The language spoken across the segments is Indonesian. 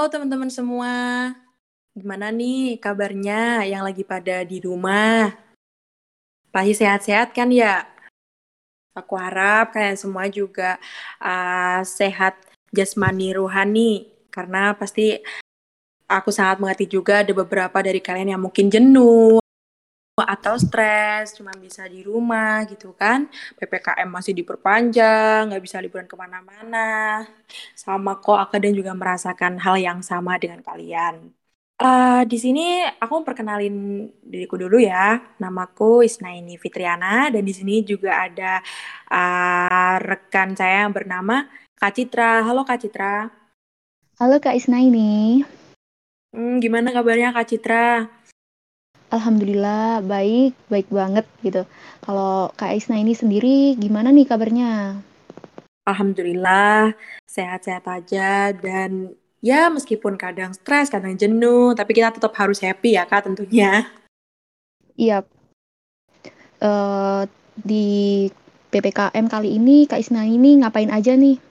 Halo teman-teman semua. Gimana nih kabarnya yang lagi pada di rumah? Pasti sehat-sehat kan ya? Aku harap kalian semua juga uh, sehat jasmani rohani karena pasti aku sangat mengerti juga ada beberapa dari kalian yang mungkin jenuh atau stres cuma bisa di rumah gitu kan. Ppkm masih diperpanjang nggak bisa liburan ke mana-mana. Sama kok aku dan juga merasakan hal yang sama dengan kalian. Uh, di sini aku perkenalin diriku dulu ya. Namaku Isnaini Fitriana dan di sini juga ada uh, rekan saya yang bernama Kak Citra. Halo Kak Citra. Halo Kak Isnaini. Hmm, gimana kabarnya Kak Citra Alhamdulillah baik, baik banget gitu. Kalau Kak Isna ini sendiri gimana nih kabarnya? Alhamdulillah sehat-sehat aja dan ya meskipun kadang stres, kadang jenuh, tapi kita tetap harus happy ya Kak tentunya. Iya. Uh, di PPKM kali ini Kak Isna ini ngapain aja nih?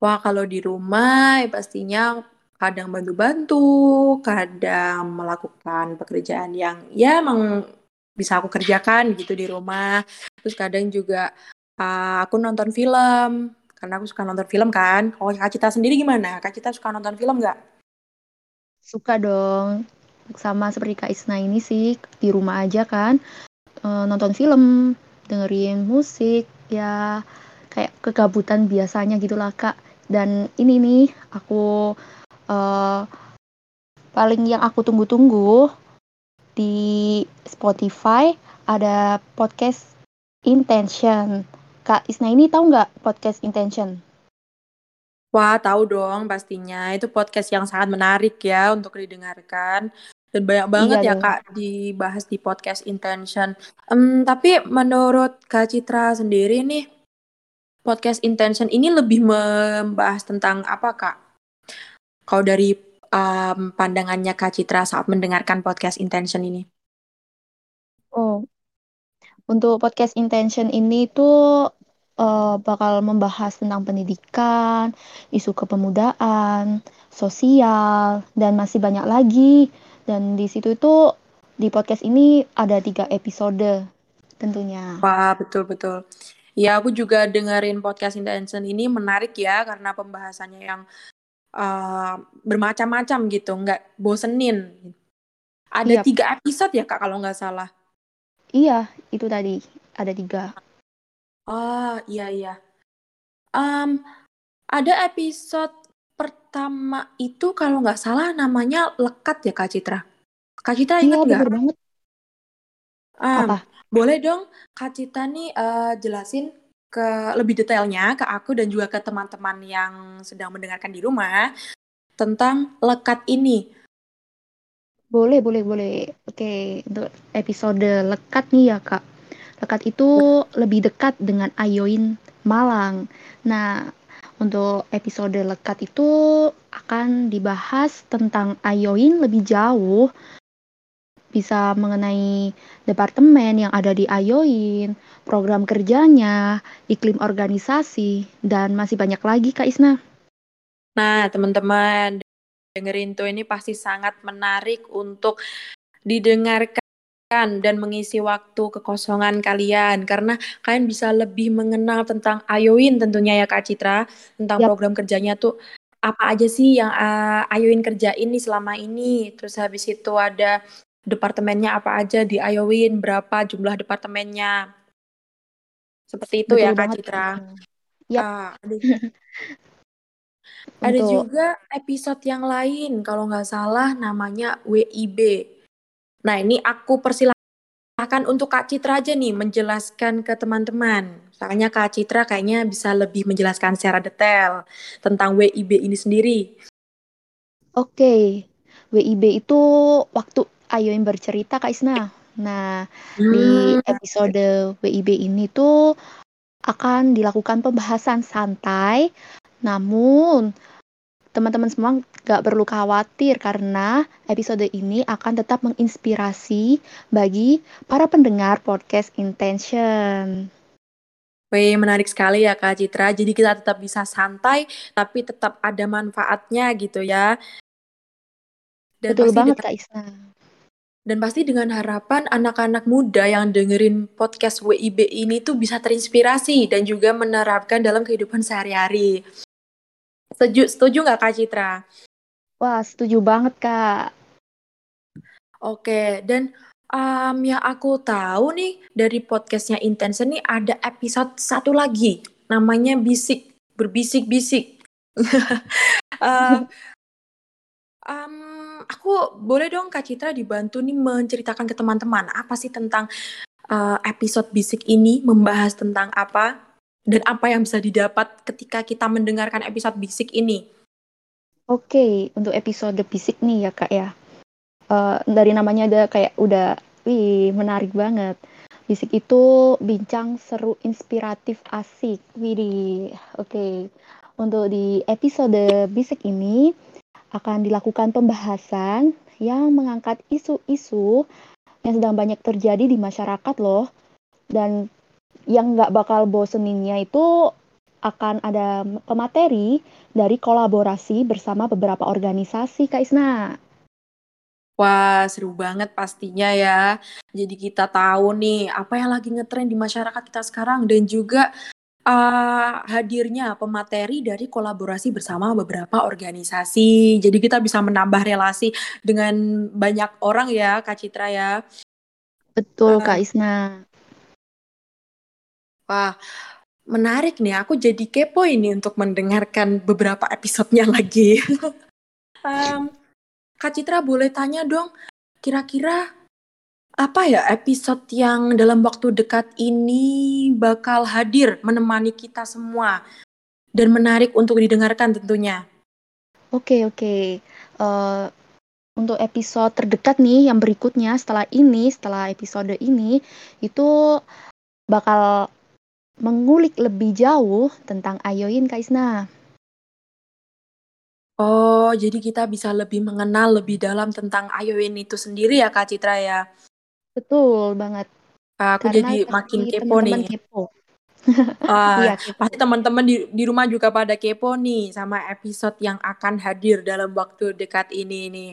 Wah kalau di rumah ya pastinya kadang bantu-bantu, kadang melakukan pekerjaan yang ya emang bisa aku kerjakan gitu di rumah. Terus kadang juga uh, aku nonton film, karena aku suka nonton film kan. Kalau Kak Cita sendiri gimana? Kak Cita suka nonton film nggak? Suka dong. Sama seperti Kak Isna ini sih, di rumah aja kan. Uh, nonton film, dengerin musik, ya kayak kegabutan biasanya gitulah Kak. Dan ini nih, aku uh, paling yang aku tunggu-tunggu di Spotify ada podcast Intention. Kak Isna ini tahu nggak podcast Intention? Wah, tahu dong pastinya. Itu podcast yang sangat menarik ya untuk didengarkan. Dan banyak banget iya ya dong. Kak dibahas di podcast Intention. Um, tapi menurut Kak Citra sendiri nih, podcast Intention ini lebih membahas tentang apa Kak? Kalau dari um, pandangannya Kak Citra saat mendengarkan podcast Intention ini? Oh, untuk podcast Intention ini tuh uh, bakal membahas tentang pendidikan, isu kepemudaan, sosial, dan masih banyak lagi. Dan di situ itu di podcast ini ada tiga episode tentunya. Wah, betul-betul. Ya, aku juga dengerin podcast Intention ini menarik ya karena pembahasannya yang uh, bermacam-macam gitu, nggak bosenin. Ada yep. tiga episode ya kak kalau nggak salah. Iya, itu tadi ada tiga. Oh iya iya. Um, ada episode pertama itu kalau nggak salah namanya lekat ya kak Citra. Kak Citra ingat iya, nggak? banget. Um, Apa? Boleh dong Kak Citra nih uh, jelasin ke lebih detailnya ke aku dan juga ke teman-teman yang sedang mendengarkan di rumah tentang lekat ini. Boleh, boleh, boleh. Oke, untuk episode lekat nih ya, Kak. Lekat itu lebih dekat dengan Ayoin Malang. Nah, untuk episode lekat itu akan dibahas tentang Ayoin lebih jauh bisa mengenai departemen yang ada di Ayoin, program kerjanya, iklim organisasi, dan masih banyak lagi Kak Isna. Nah, teman-teman, dengerin tuh ini pasti sangat menarik untuk didengarkan dan mengisi waktu kekosongan kalian karena kalian bisa lebih mengenal tentang Ayoin tentunya ya Kak Citra tentang yep. program kerjanya tuh apa aja sih yang uh, Ayoin kerjain nih selama ini terus habis itu ada departemennya apa aja di berapa jumlah departemennya. Seperti itu Betul ya Kak Citra. Yep. Uh, ada, ada juga episode yang lain kalau nggak salah namanya WIB. Nah ini aku persilahkan untuk Kak Citra aja nih menjelaskan ke teman-teman. Soalnya Kak Citra kayaknya bisa lebih menjelaskan secara detail tentang WIB ini sendiri. Oke, WIB itu waktu Ayo yang bercerita Kak Isna. Nah, hmm. di episode WIB ini tuh akan dilakukan pembahasan santai, namun teman-teman semua gak perlu khawatir karena episode ini akan tetap menginspirasi bagi para pendengar podcast Intention. Wih, menarik sekali ya Kak Citra. Jadi kita tetap bisa santai, tapi tetap ada manfaatnya gitu ya. Dan Betul banget Kak Isna. Dan pasti dengan harapan anak-anak muda yang dengerin podcast WIB ini tuh bisa terinspirasi dan juga menerapkan dalam kehidupan sehari-hari. Setuju, setuju nggak Kak Citra? Wah, setuju banget Kak. Oke, dan um, yang aku tahu nih dari podcastnya Intense nih ada episode satu lagi, namanya Bisik, Berbisik-bisik. uh, Um, aku boleh dong Kak Citra dibantu nih menceritakan ke teman-teman apa sih tentang uh, episode bisik ini membahas tentang apa dan apa yang bisa didapat ketika kita mendengarkan episode bisik ini. Oke, untuk episode bisik nih ya Kak ya. Uh, dari namanya ada kayak udah wih menarik banget. Bisik itu bincang seru inspiratif asik. Widih. Oke. Untuk di episode bisik ini akan dilakukan pembahasan yang mengangkat isu-isu yang sedang banyak terjadi di masyarakat loh. Dan yang nggak bakal boseninnya itu akan ada pemateri dari kolaborasi bersama beberapa organisasi, Kak Isna. Wah, seru banget pastinya ya. Jadi kita tahu nih apa yang lagi ngetren di masyarakat kita sekarang dan juga uh, hadirnya pemateri dari kolaborasi bersama beberapa organisasi. Jadi kita bisa menambah relasi dengan banyak orang ya, Kak Citra ya. Betul, uh, Kak Isna. Wah, menarik nih. Aku jadi kepo ini untuk mendengarkan beberapa episodenya lagi. um, Kak Citra boleh tanya dong, kira-kira apa ya episode yang dalam waktu dekat ini bakal hadir menemani kita semua dan menarik untuk didengarkan tentunya. Oke oke. Uh, untuk episode terdekat nih yang berikutnya setelah ini, setelah episode ini itu bakal mengulik lebih jauh tentang Ayoin Kaisna. Oh, jadi kita bisa lebih mengenal lebih dalam tentang Ayoin itu sendiri ya Kak Citra ya? Betul banget. Aku Karena jadi makin kepo nih. Kepo. Uh, iya, kepo. pasti teman-teman di, di rumah juga pada kepo nih sama episode yang akan hadir dalam waktu dekat ini nih.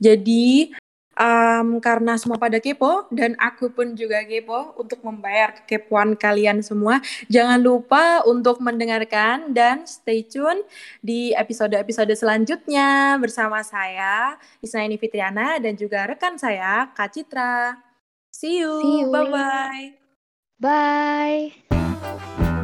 Jadi um, karena semua pada kepo dan aku pun juga kepo untuk membayar kekepoan kalian semua. Jangan lupa untuk mendengarkan dan stay tune di episode-episode selanjutnya bersama saya Isnaini Fitriana dan juga rekan saya Kak Citra. See you. See you. Bye-bye. Bye.